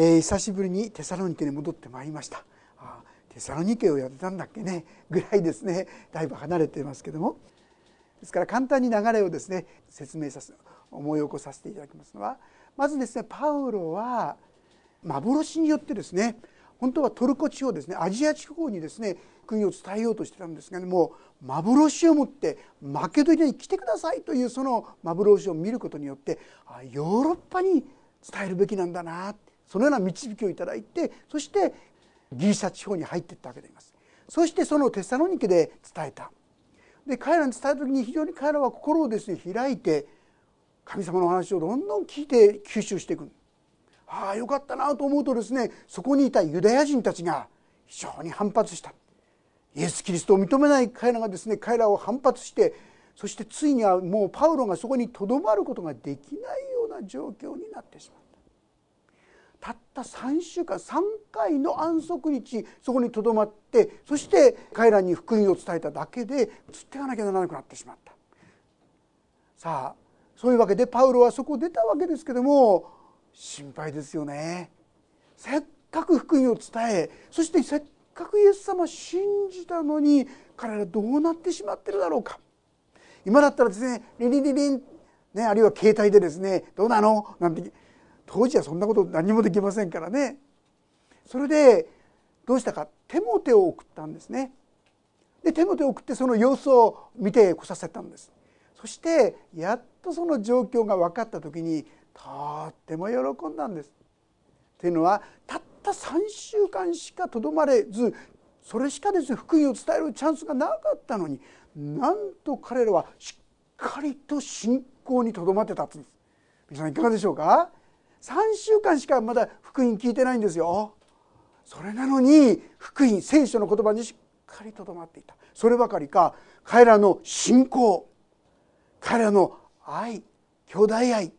えー、久しぶりにテサロニケに戻ってまいりました。あテサロニケをやってたんだっけね。ぐらいですね。だいぶ離れてますけども。ですから簡単に流れをですね説明させ思い起こさせていただきますのはまずですねパウロは幻によってですね本当はトルコ地方ですねアジア地方にですね国を伝えようとしてたんですが、ね、もう幻を持ってマケドニアに来てくださいというその幻を見ることによってヨーロッパに伝えるべきなんだなっそのような導きをいただいてそしてギリシャ地方に入っていったわけであります。そしてそのテサロニケで伝えた。で彼らに伝えた時に非常に彼らは心をですね開いて神様の話をどんどん聞いて吸収していく。ああよかったなと思うとですねそこにいたユダヤ人たちが非常に反発した。イエス・キリストを認めない彼らがですね彼らを反発してそしてついにはもうパウロがそこにとどまることができないような状況になってしまったった3週間3回の安息日そこにとどまってそして彼らに福音を伝えただけで移っていかなきゃならなくなってしまった。さあそういうわけでパウロはそこを出たわけですけども心配ですよね。せっかく福音を伝えそしてせっかくイエス様信じたのに彼らどうなってしまってるだろうか。今だったらですねリリリリン、ね、あるいは携帯でですね「どうなの?」なんて当時はそんなこと何もできませんからね。それでどうしたか。テモテを送ったんですね。でテモテを送ってその様子を見てこさせたんです。そしてやっとその状況が分かった時にとっても喜んだんです。というのはたった3週間しかとどまれずそれしかですね福音を伝えるチャンスがなかったのになんと彼らはしっかりと信仰にとどまってたんです。皆さんいかがでしょうか。3週間しかまだ福音聞いてないんですよ。それなのに福音聖書の言葉にしっかりとどまっていたそればかりか彼らの信仰彼らの愛兄弟愛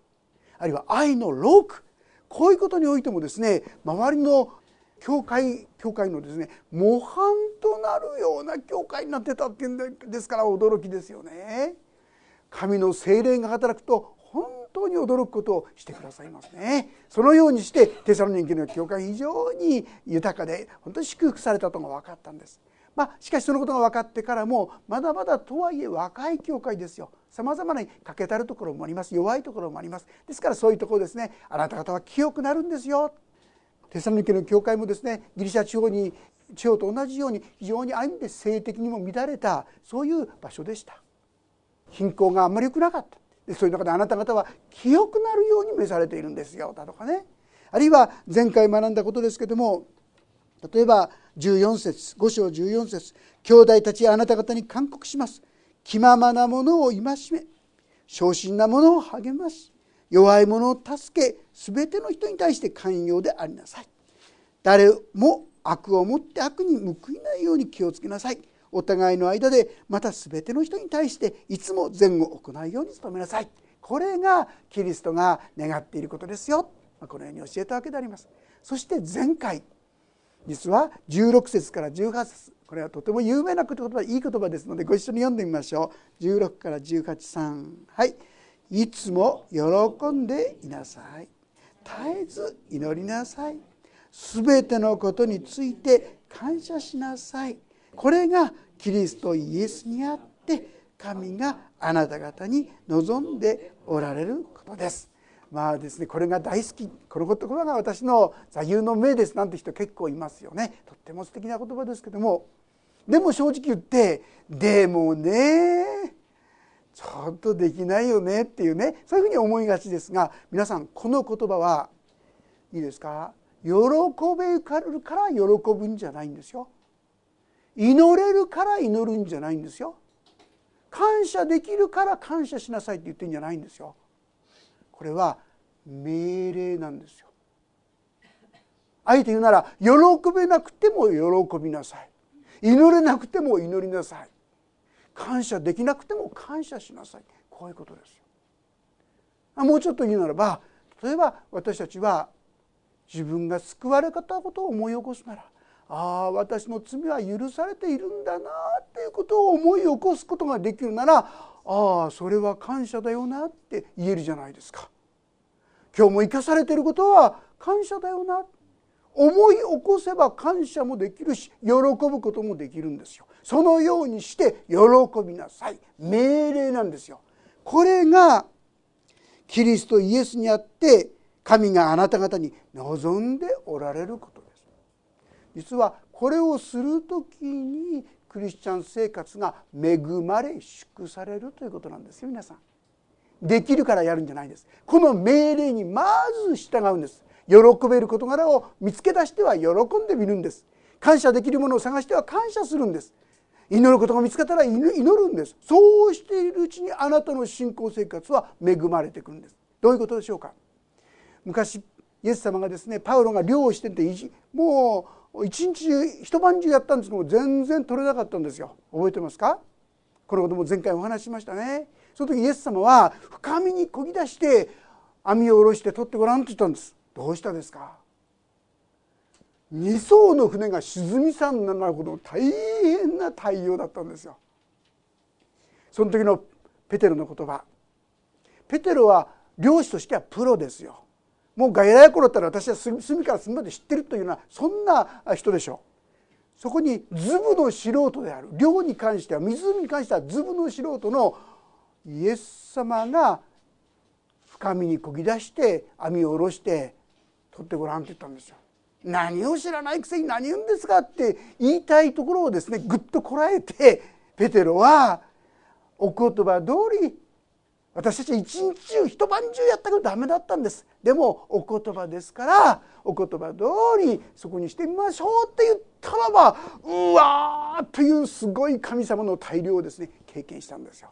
あるいは愛のロークこういうことにおいてもですね周りの教会教会のですね模範となるような教会になってたっていうんですから驚きですよね。神の精霊が働くと当に驚くことをしてくださいますね。そのようにしてテサロニケの教会非常に豊かで本当に祝福されたとが分かったんです。まあ、しかしそのことが分かってからもまだまだとはいえ若い教会ですよ。さまざまな欠けたるところもあります。弱いところもあります。ですからそういうところですねあなた方は清くなるんですよ。テサロニケの教会もですねギリシャ地方に地方と同じように非常にある意味で性的にも乱れたそういう場所でした。貧困があんまり良くなかった。そういう中であなた方は清くなるように召されているんですよだとかね。あるいは前回学んだことですけども例えば14節5章14節兄弟たちあなた方に勧告します。気ままなものを戒め昇進なものを励ます。弱い者を助け全ての人に対して寛容でありなさい。誰も悪をもって悪に報いないように気をつけなさい。お互いの間でまた全ての人に対していつも善を行うように努めなさい。これがキリストが願っていることですよ。このように教えたわけであります。そして前回実は16節から18節これはとても有名な言葉いい言葉ですのでご一緒に読んでみましょう。16から183はい。いつも喜んでいなさい。絶えず祈りなさい。すべてのことについて感謝しなさい。これがキリストイエスにあって神があなた方に望んでおられることです。まあですねこれが大好きこの言葉が私の座右の銘ですなんて人結構いますよね。とっても素敵な言葉ですけども。でも正直言ってでもねちょっとできないよねっていうねそういうふうに思いがちですが皆さんこの言葉はいいですか？喜べるから喜ぶんじゃないんですよ。祈れるから祈るんじゃないんですよ。感謝できるから感謝しなさいって言ってんじゃないんですよ。これは命令なんですよ。あえて言うなら喜べなくても喜びなさい。祈れなくても祈りなさい。感謝できなくても感謝しなさい。こういうことですよ。もうちょっと言うならば例えば私たちは自分が救われたことを思い起こすならああ私の罪は許されているんだなっていうことを思い起こすことができるならああそれは感謝だよなって言えるじゃないですか。今日も生かされていることは感謝だよな。思い起こせば感謝もできるし喜ぶこともできるんですよ。そのようにして喜びなさい。命令なんですよ。これがキリストイエスにあって神があなた方に望んでおられること。実はこれをする時にクリスチャン生活が恵まれ祝されるということなんですよ皆さん。できるからやるんじゃないです。この命令にまず従うんです。喜べる事柄を見つけ出しては喜んでみるんです。感謝できるものを探しては感謝するんです。祈ることが見つかったら祈るんです。そうしているうちにあなたの信仰生活は恵まれてくるんです。どういうことでしょうか。昔イエス様がですねパウロが漁をしててもう一日中一晩中やったんですけども全然取れなかったんですよ。覚えてますか？このことも前回お話ししましたね。その時イエス様は深みにこぎ出して網を下ろして取ってごらんって言ったんです。どうしたですか？2艘の船が沈みさんなるほど大変な対応だったんですよ。その時のペテロの言葉。ペテロは漁師としてはプロですよ。もうガイラヤ頃だったら私は隅から隅まで知ってるというようなそんな人でしょうそこにズブの素人である漁に関しては湖に関してはズブの素人のイエス様が深みにこぎ出して網を下ろして取ってごらんって言ったんですよ。何を知らないくせに何言うんですかって言いたいところをですねぐっとこらえてペテロはお言葉通り私たち一日中一晩中やったけどダメだったんです。でもお言葉ですからお言葉通りそこにしてみましょうって言ったらばうわーというすごい神様の大量をですね経験したんですよ。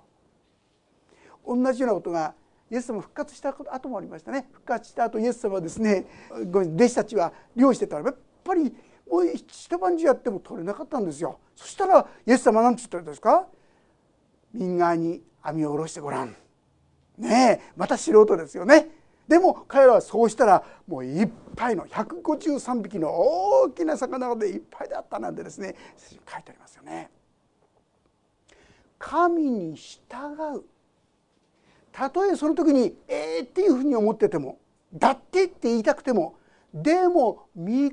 同じようなことがイエス様復活した後もありましたね。復活した後イエス様はですね弟子たちは漁してたらやっぱりもう一晩中やっても取れなかったんですよ。そしたらイエス様は何て言ったんですか？右側に網を下ろしてごらん。ねえまた素人ですよねでも彼らはそうしたらもういっぱいの153匹の大きな魚でいっぱいだったなんてですね書いてありますよね。神に従うたとえその時に「ええー」っていうふうに思ってても「だって」って言いたくてもでも御言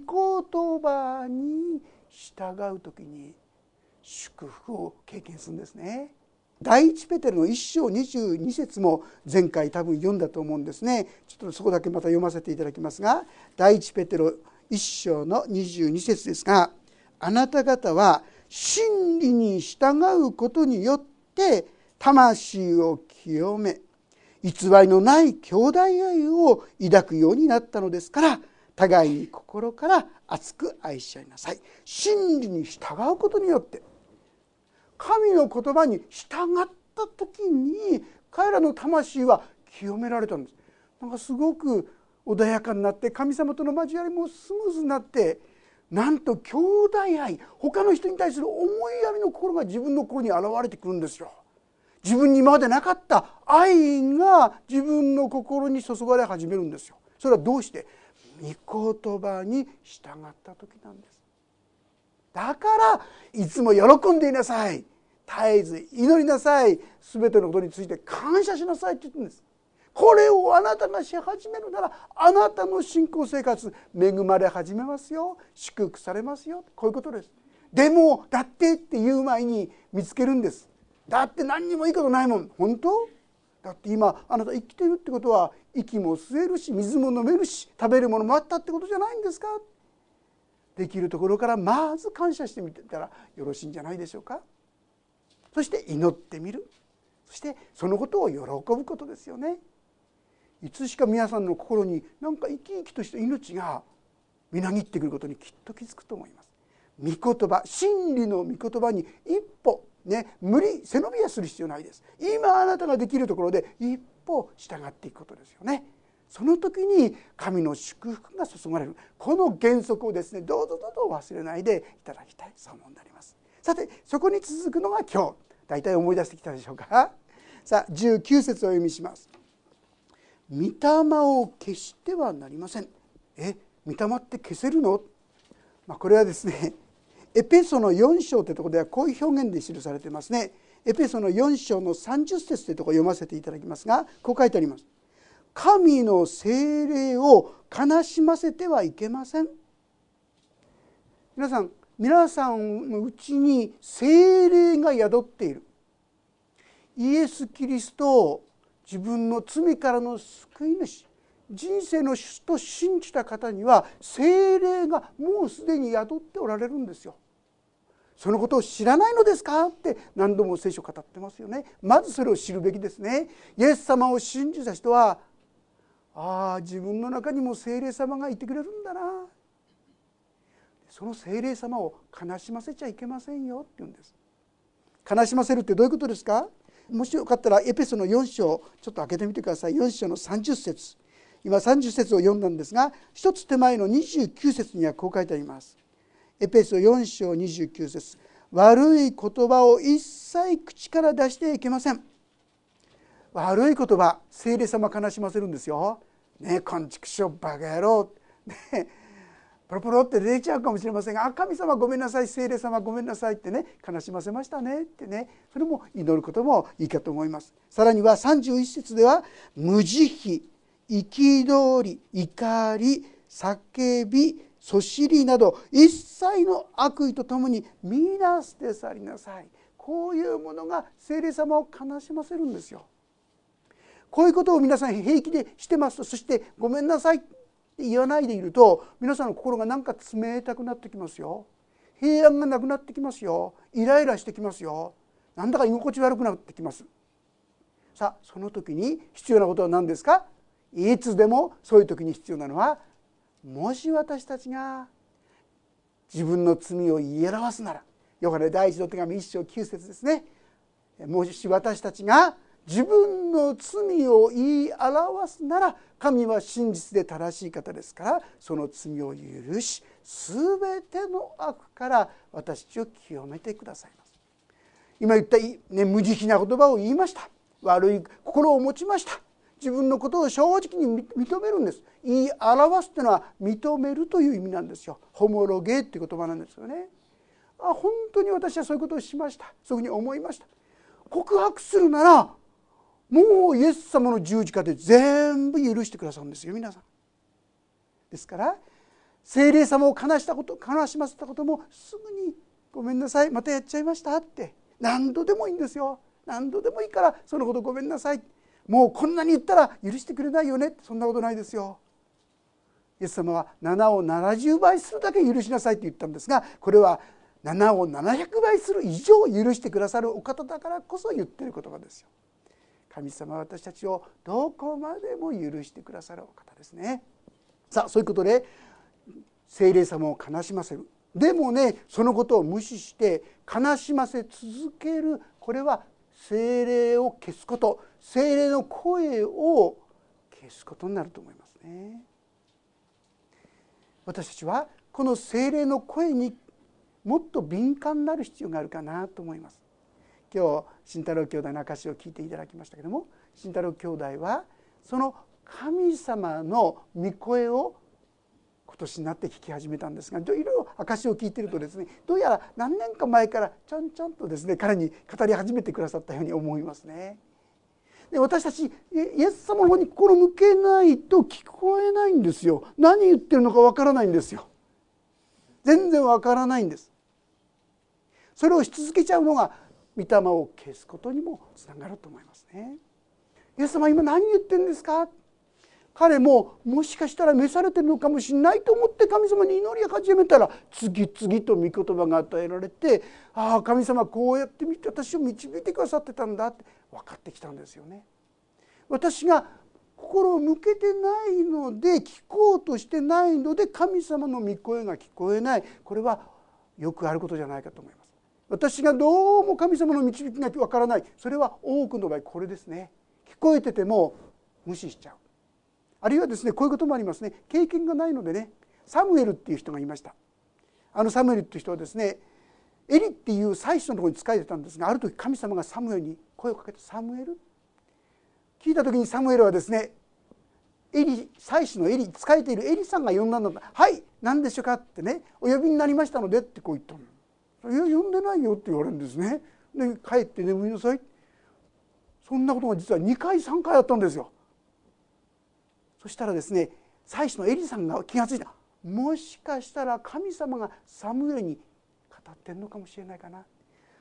葉に従う時に祝福を経験するんですね。第一ペテルの1章22節も前回多分読んだと思うんですね。ちょっとそこだけまた読ませていただきますが第一ペテロ1章の22節ですが「あなた方は真理に従うことによって魂を清め偽りのない兄弟愛を抱くようになったのですから互いに心から熱く愛し合いなさい。真理に従うことによって神の言葉に従った時に彼らの魂は清められたんですなんかすごく穏やかになって神様との交わりもスムーズになってなんと兄弟愛他の人に対する思いやりの心が自分の心に現れてくるんですよ。自分に今までなかった愛が自分の心に注がれ始めるんですよ。それはどうして？御言葉に従った時なんです。だからいつも喜んでいなさい。絶えず祈りなさい。全てのことについて感謝しなさいって言ってるんです。これをあなたがし始めるならあなたの信仰生活恵まれ始めますよ。祝福されますよ。こういうことです。でもだってって言う前に見つけるんです。だって何にもいいことないもん。本当？だって今あなた生きてるってことは息も吸えるし水も飲めるし食べるものもあったってことじゃないんですか？できるところからまず感謝してみてたらよろしいんじゃないでしょうか。そして祈ってみる。そしてそのことを喜ぶことですよね。いつしか皆さんの心になんか生き生きとした命がみなぎってくることにきっと気づくと思います。御言葉真理の御言葉に一歩ね、無理背伸びはする必要ないです。今あなたができるところで一歩従っていくことですよね。その時に神の祝福が注がれる。この原則をですねどうぞどうぞ忘れないでいただきたい。そう思うんであります。さてそこに続くのが今日。大体思い出してきたでしょうか？さあ19節を読みします。御霊を消してはなりません。え御霊って消せるの、まあ、これはですね エペソの4章というところではこういう表現で記されていますね。エペソの4章の30節というところを読ませていただきますがこう書いてあります。神の精霊を悲しませてはいけません皆さん皆さんのうちに精霊が宿っているイエス・キリストを自分の罪からの救い主人生の主と信じた方には精霊がもうすでに宿っておられるんですよ。そのことを知らないのですか？って何度も聖書語ってますよね。まずそれを知るべきですね。イエス様を信じた人はああ自分の中にも精霊様がいてくれるんだな。その精霊様を悲しませちゃいけませんよ。って言うんです。悲しませるってどういうことですか？もしよかったらエペソの4章ちょっと開けてみてください。4章の30節。今30節を読んだんですが一つ手前の29節にはこう書いてあります。エペソ4章29節。悪い言葉を一切口から出していけません。悪い言葉聖霊様悲しませるんですよ。ねこんちくしょバカ野郎、ね、ポロポロって出ちゃうかもしれませんが「あ神様ごめんなさい聖霊様ごめんなさい」ってね悲しませましたねってねそれも祈ることもいいかと思います。さらには31節では「無慈悲憤り怒り叫びそしりなど一切の悪意とともに見出して去りなさい」こういうものが聖霊様を悲しませるんですよ。こういうことを皆さん平気でしてますとそして「ごめんなさい」って言わないでいると皆さんの心がなんか冷たくなってきますよ。平安がなくなってきますよ。イライラしてきますよ。なんだか居心地悪くなってきます。さあその時に必要なことは何ですか？いつでもそういう時に必要なのはもし私たちが自分の罪を言い表すならヨハネ第一の手紙一章九節ですね。もし私たちが自分の罪を言い表すなら神は真実で正しい方ですからその罪を許し全ての悪から私たちを清めてくださいます。今言った、ね、無慈悲な言葉を言いました。悪い心を持ちました。自分のことを正直に認めるんです。言い表すというのは認めるという意味なんですよ。ホモロゲーっていう言葉なんですよね。あ本当に私はそういうことをしました。そういうふうに思いました。告白するならもうイエス様の十字架で全部許してくださるんですよ皆さん。ですから精霊様を悲したこと悲しませたこともすぐに「ごめんなさいまたやっちゃいました」って何度でもいいんですよ何度でもいいからそのことごめんなさいもうこんなに言ったら許してくれないよねそんなことないですよ。イエス様は7を70倍するだけ許しなさいって言ったんですがこれは7を700倍する以上許してくださるお方だからこそ言ってる言葉ですよ。神様は私たちをどこまでも許してくださるお方ですね。さあそういうことで精霊様を悲しませるでもねそのことを無視して悲しませ続けるこれは精霊を消すこと精霊の声を消すことになると思いますね。私たちはこの精霊の声にもっと敏感になる必要があるかなと思います。今日慎太郎兄弟の証を聞いていただきましたけども慎太郎兄弟はその神様の御声を今年になって聞き始めたんですがいろいろ証を聞いてるとですねどうやら何年か前からちょんちょんとですね彼に語り始めてくださったように思いますね。で私たちイエス様の方に心向けないと聞こえないんですよ。何言ってるのかわからないんですよ。全然わからないんです。それをし続けちゃうのが御霊を消すことにもつながると思いますね。イエス様今何言ってんですか？彼ももしかしたら召されてるのかもしれないと思って神様に祈り始めたら次々と御言葉が与えられてああ神様こうやって見て私を導いてくださってたんだって分かってきたんですよね。私が心を向けてないので聞こうとしてないので神様の御声が聞こえないこれはよくあることじゃないかと思います。私がどうも神様の導きがわからないそれは多くの場合これですね聞こえてても無視しちゃうあるいはですねこういうこともありますね経験がないのでねサムエルっていう人がいましたあのサムエルっていう人はですねエリっていう祭司のところに仕えてたんですがある時神様がサムエルに声をかけて「サムエル?」聞いた時にサムエルはですねエリ祭司のエリ仕えているエリさんが呼んだんだ「はい何でしょうか?」ってね「お呼びになりましたので」ってこう言ったの。「いや呼んでないよ」って言われるんですね。で帰って眠りなさい。そんなことが実は2回3回あったんですよ。そしたらですね祭司のエリさんが気が付いた。もしかしたら神様がサムエルに語ってんのかもしれないかな。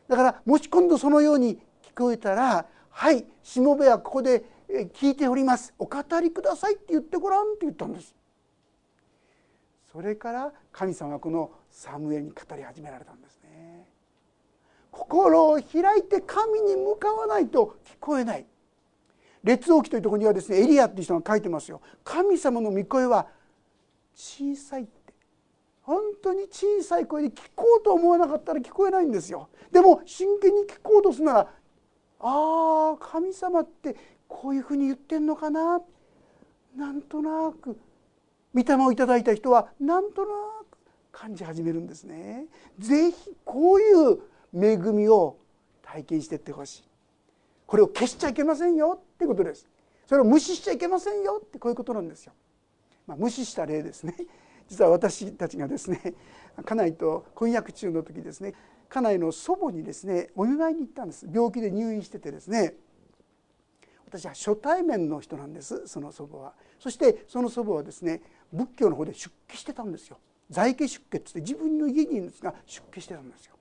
だからもし今度そのように聞こえたら「はいしもべはここで聞いております。お語りください」って言ってごらんって言ったんです。それから神様はこのサムエルに語り始められたんです心を開いて神に向かわないと聞こえない。列王記というところにはですねエリアっていう人が書いてますよ。神様の御声は小さいって。本当に小さい声で聞こうと思わなかったら聞こえないんですよ。でも真剣に聞こうとするならああ神様ってこういうふうに言ってんのかな。なんとなく御霊をいただいた人はなんとなく感じ始めるんですね。ぜひこういう恵みを体験していってほしい。これを消しちゃいけませんよってことです。それを無視しちゃいけませんよってこういうことなんですよ、まあ、無視した例ですね。実は私たちがですね家内と婚約中の時ですね家内の祖母にですねお見舞いに行ったんです。病気で入院しててですね私は初対面の人なんですその祖母は。そしてその祖母はですね仏教の方で出家してたんですよ。在家出家って自分の家にいるんですが出家してたんですよ。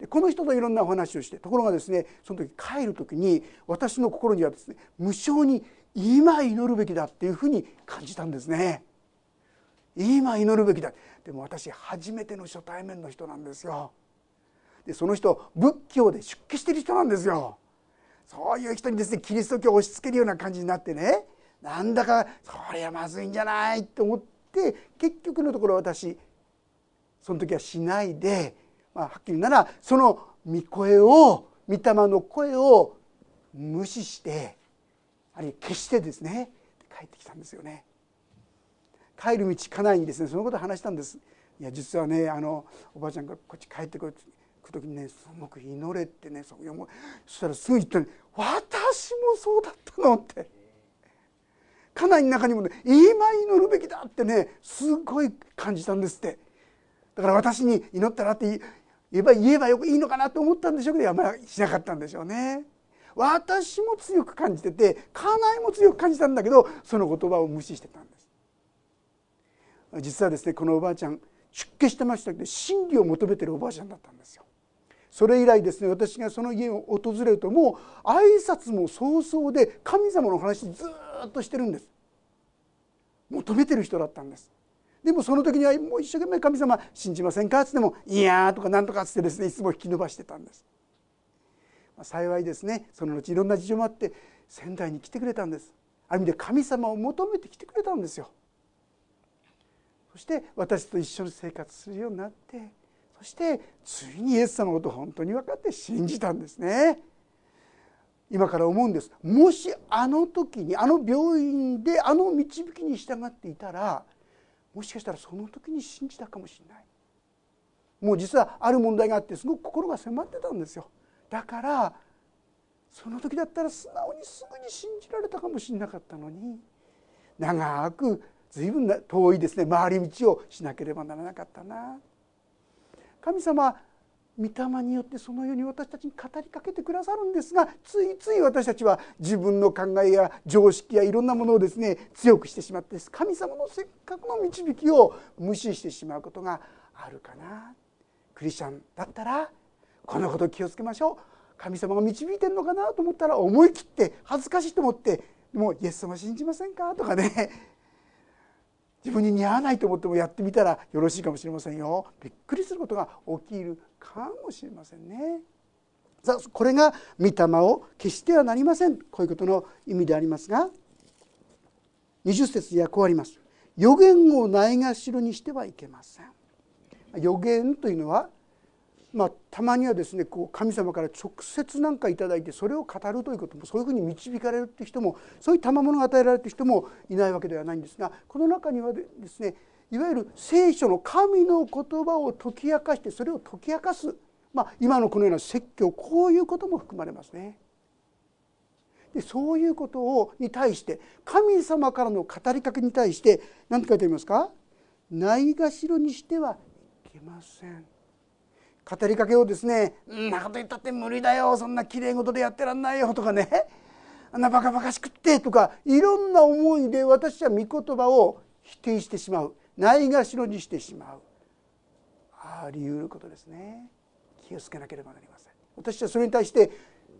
でこの人といろんなお話をしてところがですねその時帰る時に私の心にはですね無償に今祈るべきだっていうふうに感じたんですね。今祈るべきだ。でも私初めての初対面の人なんですよ。でその人仏教で出家してる人なんですよ。そういう人にですねキリスト教を押し付けるような感じになってねなんだかそれはまずいんじゃないと思って結局のところ私その時はしないで、まあ、はっきりならその御声を御霊の声を無視してあるいは消してですね帰ってきたんですよね。帰る道家内にですねそのことを話したんです。いや実はねあのおばあちゃんがこっち帰ってくる時にねすごく祈れってねそそしたらすぐ言ったね「私もそうだったの」って家内の中にもね今祈るべきだってねすごい感じたんですってだから私に祈ったらって言えば言えばよくいいのかなと思ったんでしょうけどあまりしなかったんでしょうね。私も強く感じてて家内も強く感じたんだけどその言葉を無視してたんです。実はですねこのおばあちゃん出家してましたけど真理を求めてるおばあちゃんだったんですよ。それ以来ですね私がその家を訪れるともう挨拶も早々で神様の話ずっとしてるんです。求めてる人だったんです。でもその時にはもう一生懸命神様信じませんか？っつっても「いや」とか何とかっつってですねいつも引き伸ばしてたんです、まあ、幸いですねその後いろんな事情もあって仙台に来てくれたんです。ある意味で神様を求めてきてくれたんですよ。そして私と一緒に生活するようになってそしてついにイエス様のことを本当に分かって信じたんですね。今から思うんです。もしあの時にあの病院であの導きに従っていたらもしかしたらその時に信じたかもしれない。もう実はある問題があってすごく心が迫ってたんですよ。だからその時だったら素直にすぐに信じられたかもしれなかったのに長く随分遠いですね回り道をしなければならなかったな。神様御霊によってそのように私たちに語りかけてくださるんですがついつい私たちは自分の考えや常識やいろんなものをですね強くしてしまって神様のせっかくの導きを無視してしまうことがあるかなクリスチャンだったらこのこと気をつけましょう。神様が導いてるのかなと思ったら思い切って恥ずかしいと思ってもうイエス様信じませんか？とかね。自分に似合わないと思ってもやってみたらよろしいかもしれません。よびっくりすることが起きるかもしれませんね。さあこれが御霊を決してはなりません。こういうことの意味でありますが20節にはこうあります。予言をないがしろにしてはいけません。予言というのはまあ、たまにはですねこう神様から直接何か頂いてそれを語るということもそういうふうに導かれるっていう人もそういう賜物が与えられてる人もいないわけではないんですがこの中にはですねいわゆる聖書の神の言葉を解き明かしてそれを解き明かす、まあ、今のこのような説教こういうことも含まれますね。でそういうことをに対して神様からの語りかけに対して何て書いてありますか？ないがしろにしてはいけません。語りかけをですね「んなこと言ったって無理だよそんなきれい事でやってらんないよ」とかねあんなバカバカしくってとかいろんな思いで私は御言葉を否定してしまうないがしろにしてしまう。あり得ることですね。気をつけなければなりません。私はそれに対して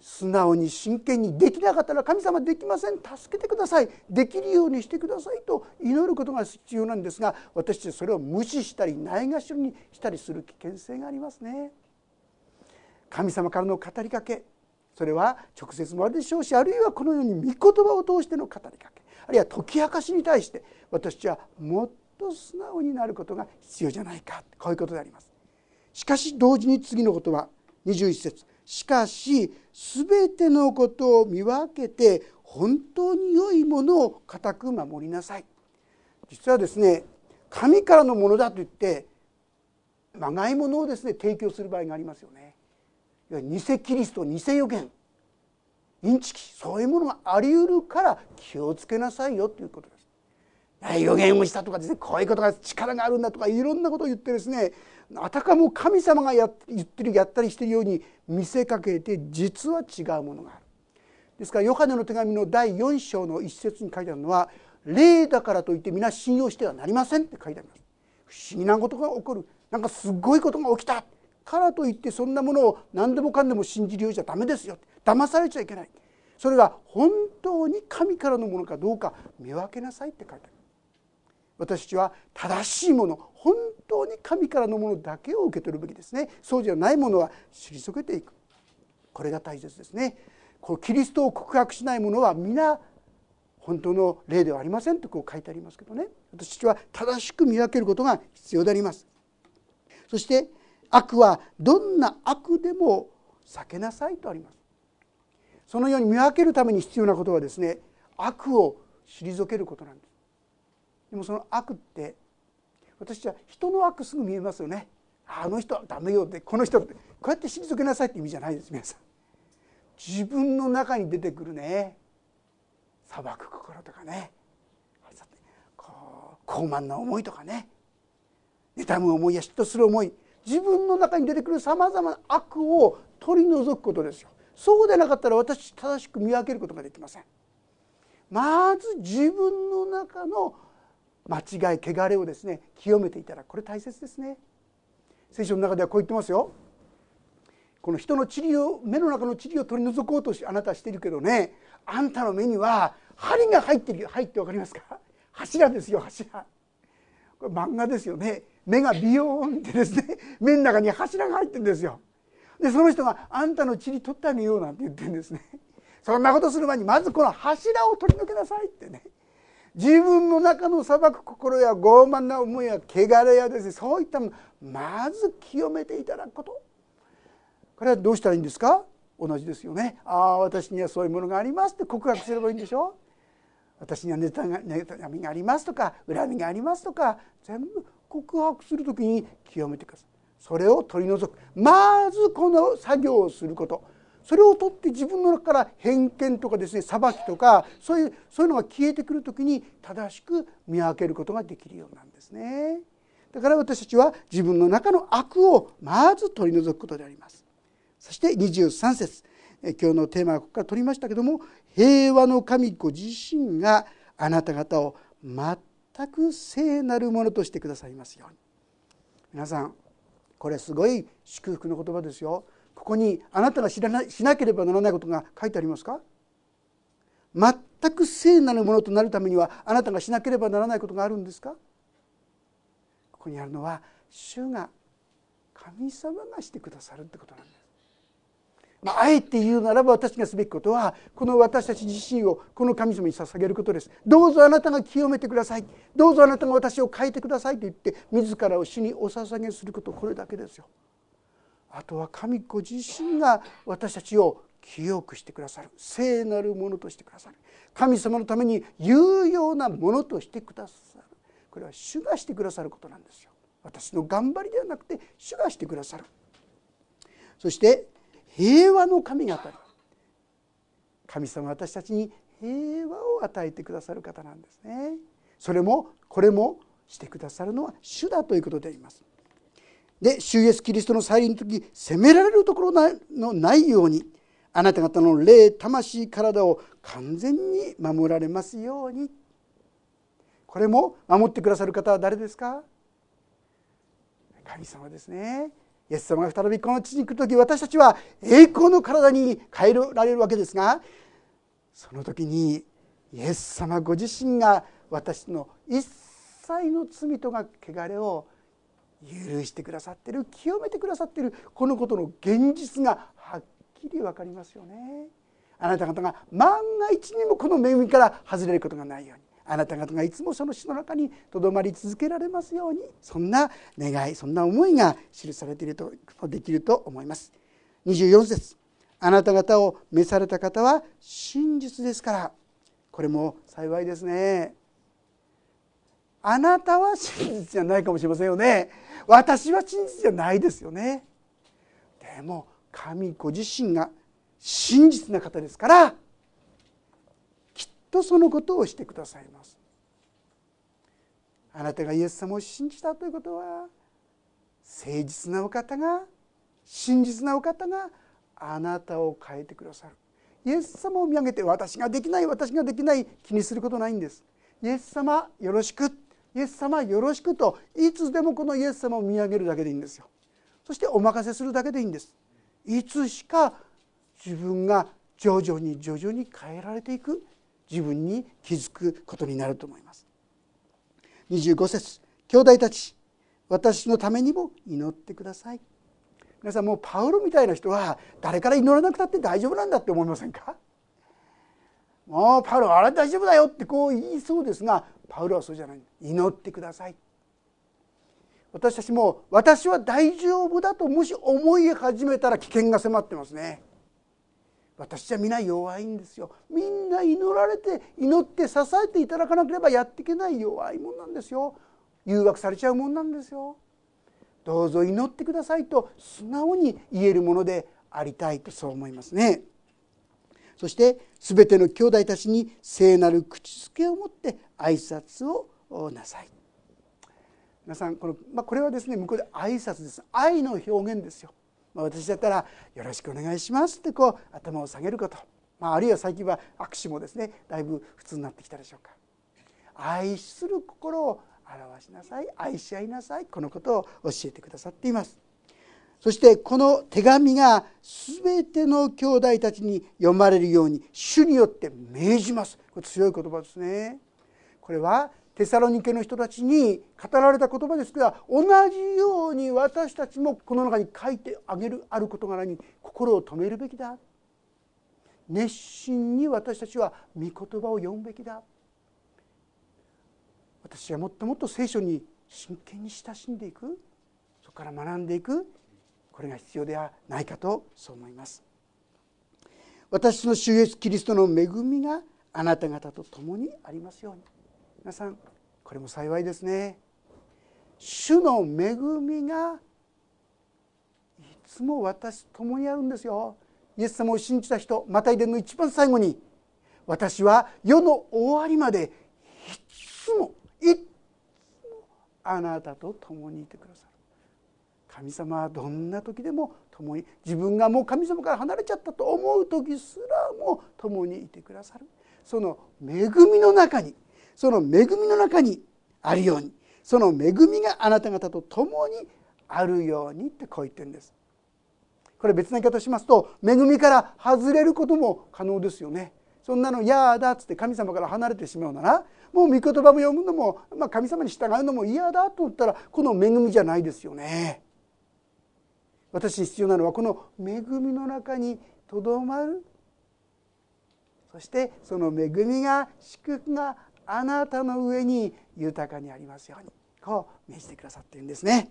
素直に真剣にできなかったら神様できません。助けてください。できるようにしてくださいと祈ることが必要なんですが私たちはそれを無視したりないがしろにしたりする危険性がありますね。神様からの語りかけ。それは直接もあるでしょうしあるいはこのように御言葉を通しての語りかけ。あるいは解き明かしに対して私はもっと素直になることが必要じゃないか。こういうことであります。しかし同時に次の言葉21節。しかし全てのことを見分けて本当に良いものを固く守りなさい。実はですね神からのものだと言ってまがいものをですね提供する場合がありますよね。偽キリスト偽予言。インチキ。そういうものがあり得るから気をつけなさいよということです。予言をしたとかですねこういうことが力があるんだとかいろんなことを言ってですねあたかも神様がや言ってるやったりしてるように見せかけて実は違うものがある。ですからヨハネの手紙の第4章の一節に書いてあるのは「霊だからといって皆信用してはなりません」って書いてあります。不思議なことが起こる。なんかすごいことが起きた。からといってそんなものを何でもかんでも信じるようじゃダメですよ。騙されちゃいけない。それが本当に神からのものかどうか見分けなさいって書いてある。私たちは正しいもの本当に神からのものだけを受け取るべきですね。そうじゃないものは退けていく。これが大切ですね。このキリストを告白しないものは皆本当の霊ではありませんとこう書いてありますけどね。私たちは正しく見分けることが必要であります。そして悪はどんな悪でも避けなさいとあります。そのように見分けるために必要なことはですね悪を退けることなんです。でもその悪って私は人の悪すぐ見えますよね。あの人はダメよってこの人ってこうやって退けなさいって意味じゃないです皆さん。自分の中に出てくるね。裁く心とかね。こう高慢な思いとかね。妬む思いや嫉妬する思い。自分の中に出てくるさまざまな悪を取り除くことですよ。そうでなかったら私正しく見分けることができません。まず自分の中の間違い汚れをですね清めていたらこれ大切ですね。聖書の中ではこう言ってますよ。この人の塵を目の中の塵を取り除こうとあなたはしているけどねあんたの目には針が入ってる入って分かりますか？柱ですよ柱。これ漫画ですよね。目がビヨーンってですね目の中に柱が入ってるんですよ。でその人が「あんたの塵取ってあげよう」なんて言ってるんですね。そんなことする前にまずこの柱を取り除けなさいってね。自分の中の裁く心や傲慢な思いや汚れやですねそういったものまず清めていただくこと。これはどうしたらいいんですか？同じですよね。ああ私にはそういうものがありますって告白すればいいんでしょ？私には妬みがありますとか恨みがありますとか全部告白する時に清めてください。それを取り除く。まずこの作業をすること。それを取って自分の中から偏見とかですね裁きとかそういうそういうのが消えてくる時に正しく見分けることができるようなんですね。だから私たちは自分の中の悪をまず取り除くことであります。そして23節今日のテーマはここから取りましたけども平和の神ご自身があなた方を全く聖なるものとしてくださいますように。皆さんこれすごい祝福の言葉ですよ。ここにあなたが知らないしなければならないことが書いてありますか？全く聖なるものとなるためにはあなたがしなければならないことがあるんですか？ここにあるのは主が神様がしてくださるってことなんです。まあ、あえて言うならば私がすべきことはこの私たち自身をこの神様に捧げることです。どうぞあなたが清めてください。どうぞあなたが私を変えてくださいと言って自らを主にお捧げすることこれだけですよ。あとは神子自身が私たちを清くしてくださる。聖なるものとしてくださる。神様のために有用なものとしてくださる。これは主がしてくださることなんですよ。私の頑張りではなくて主がしてくださる。そして平和の神が神様は私たちに平和を与えてくださる方なんですね。それもこれもしてくださるのは主だということであります。で主イエスキリストの再臨の時責められるところのないようにあなた方の霊魂体を完全に守られますように。これも守ってくださる方は誰ですか？神様ですね。イエス様が再びこの地に来る時私たちは栄光の体に変えられるわけですがその時にイエス様ご自身が私の一切の罪とが汚れを許してくださってる清めてくださってるこのことの現実がはっきり分かりますよね。あなた方が万が一にもこの恵みから外れることがないようにあなた方がいつもその死の中にとどまり続けられますようにそんな願いそんな思いが記されているとできると思います。24節あなた方を召された方は真実ですからこれも幸いですね。あなたは真実じゃないかもしれませんよね。私は真実じゃないですよね。でも神ご自身が真実な方ですからきっとそのことをしてくださいます。あなたがイエス様を信じたということは誠実なお方が真実なお方があなたを変えてくださる。イエス様を見上げて私ができない私ができない気にすることないんです。イエス様よろしく。イエス様よろしくといつでもこのイエス様を見上げるだけでいいんですよ。そしてお任せするだけでいいんです。いつしか自分が徐々に徐々に変えられていく。自分に気づくことになると思います。25節。兄弟たち私のためにも祈ってください。皆さんもうパウロみたいな人は誰から祈らなくたって大丈夫なんだって思いませんか？もうパウロあれ大丈夫だよってこう言いそうですがパウロはそうじゃない。祈ってください。私たちも私は大丈夫だともし思い始めたら危険が迫ってますね。私じゃ皆弱いんですよ。みんな祈られて祈って支えていただかなければやっていけない弱いもんなんですよ。誘惑されちゃうもんなんですよ。どうぞ祈ってくださいと素直に言えるものでありたいとそう思いますね。そして全ての兄弟たちに聖なる口づけを持って挨拶をなさい。皆さんこの、まあ、これはですね向こうで挨拶です。愛の表現ですよ、まあ、私だったら「よろしくお願いします」ってこう頭を下げること、まあ、あるいは最近は握手もですねだいぶ普通になってきたでしょうか。愛する心を表しなさい。愛し合いなさい。このことを教えてくださっています。そしてこの手紙が全ての兄弟たちに読まれるように主によって命じます。これ強い言葉ですね。これはテサロニケの人たちに語られた言葉ですが同じように私たちもこの中に書いてあげるある事柄に心を止めるべきだ。熱心に私たちは御言葉を読むべきだ。私はもっともっと聖書に真剣に親しんでいく。そこから学んでいく。これが必要ではないかとそう思います。私の主イエスキリストの恵みがあなた方と共にありますように。皆さんこれも幸いですね。主の恵みがいつも私と共にあるんですよ。イエス様を信じた人またいでの一番最後に私は世の終わりまでいつもいつもあなたと共にいてくださる。神様はどんな時でも共に自分がもう神様から離れちゃったと思う時すらも共にいてくださる。その恵みの中にその恵みの中にあるようにその恵みがあなた方と共にあるようにってこう言ってるんです。これ別な言い方しますと恵みから外れることも可能ですよね。そんなの嫌だっつって神様から離れてしまうならもう御言葉も読むのも、まあ、神様に従うのも嫌だと言ったらこの恵みじゃないですよね。私に必要なのはこの恵みの中にとどまる。そしてその恵みが祝福があなたの上に豊かにありますようにこう命じてくださっているんですね。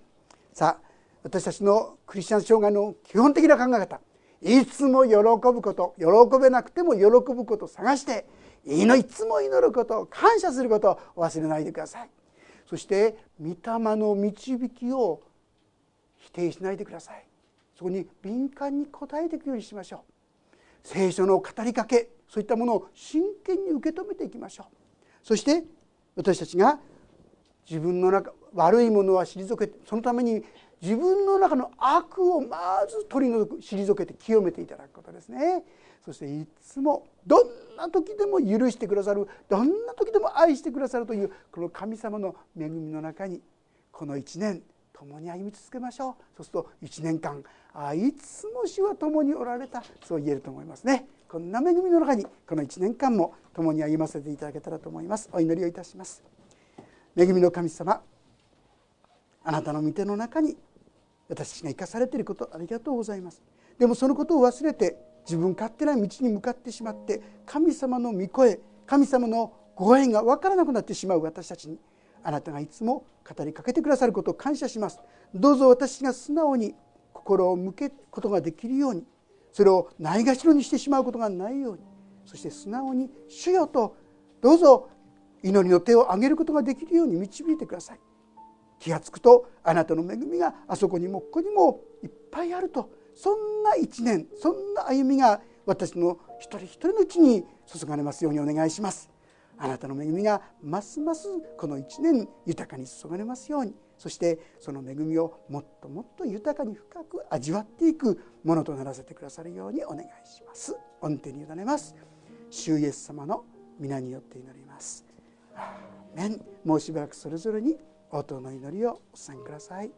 さあ私たちのクリスチャン障害の基本的な考え方。いつも喜ぶこと喜べなくても喜ぶことを探していつも祈ること感謝することを忘れないでください。そして御霊の導きを否定しないでください。そこに敏感に応えていくようにしましょう。聖書の語りかけそういったものを真剣に受け止めていきましょう。そして私たちが自分の中悪いものは退けてそのために自分の中の悪をまず取り除く退けて清めていただくことですね。そしていつもどんな時でも許してくださるどんな時でも愛してくださるというこの神様の恵みの中にこの1年共に歩み続けましょう。そうすると1年間あいつも主は共におられたそう言えると思いますね。こんな恵みの中にこの1年間も共に歩ませていただけたらと思います。お祈りをいたします。恵みの神様あなたの御手の中に私たちが生かされていることありがとうございます。でもそのことを忘れて自分勝手な道に向かってしまって神様の御声神様のご縁が分からなくなってしまう私たちにあなたがいつも語りかけてくださることを感謝します。どうぞ私が素直に心を向けることができるようにそれをないがしろにしてしまうことがないようにそして素直に「主よ」とどうぞ祈りの手を挙げることができるように導いてください。気が付くとあなたの恵みがあそこにもここにもいっぱいあると。そんな一年そんな歩みが私の一人一人のうちに注がれますようにお願いします。あなたの恵みがますますこの一年豊かに注がれますように。そしてその恵みをもっともっと豊かに深く味わっていくものとならせてくださるようにお願いします。御手に委ねます。主イエス様の皆によって祈ります。アーメン。もうしばらくそれぞれに応答の祈りをお伝えください。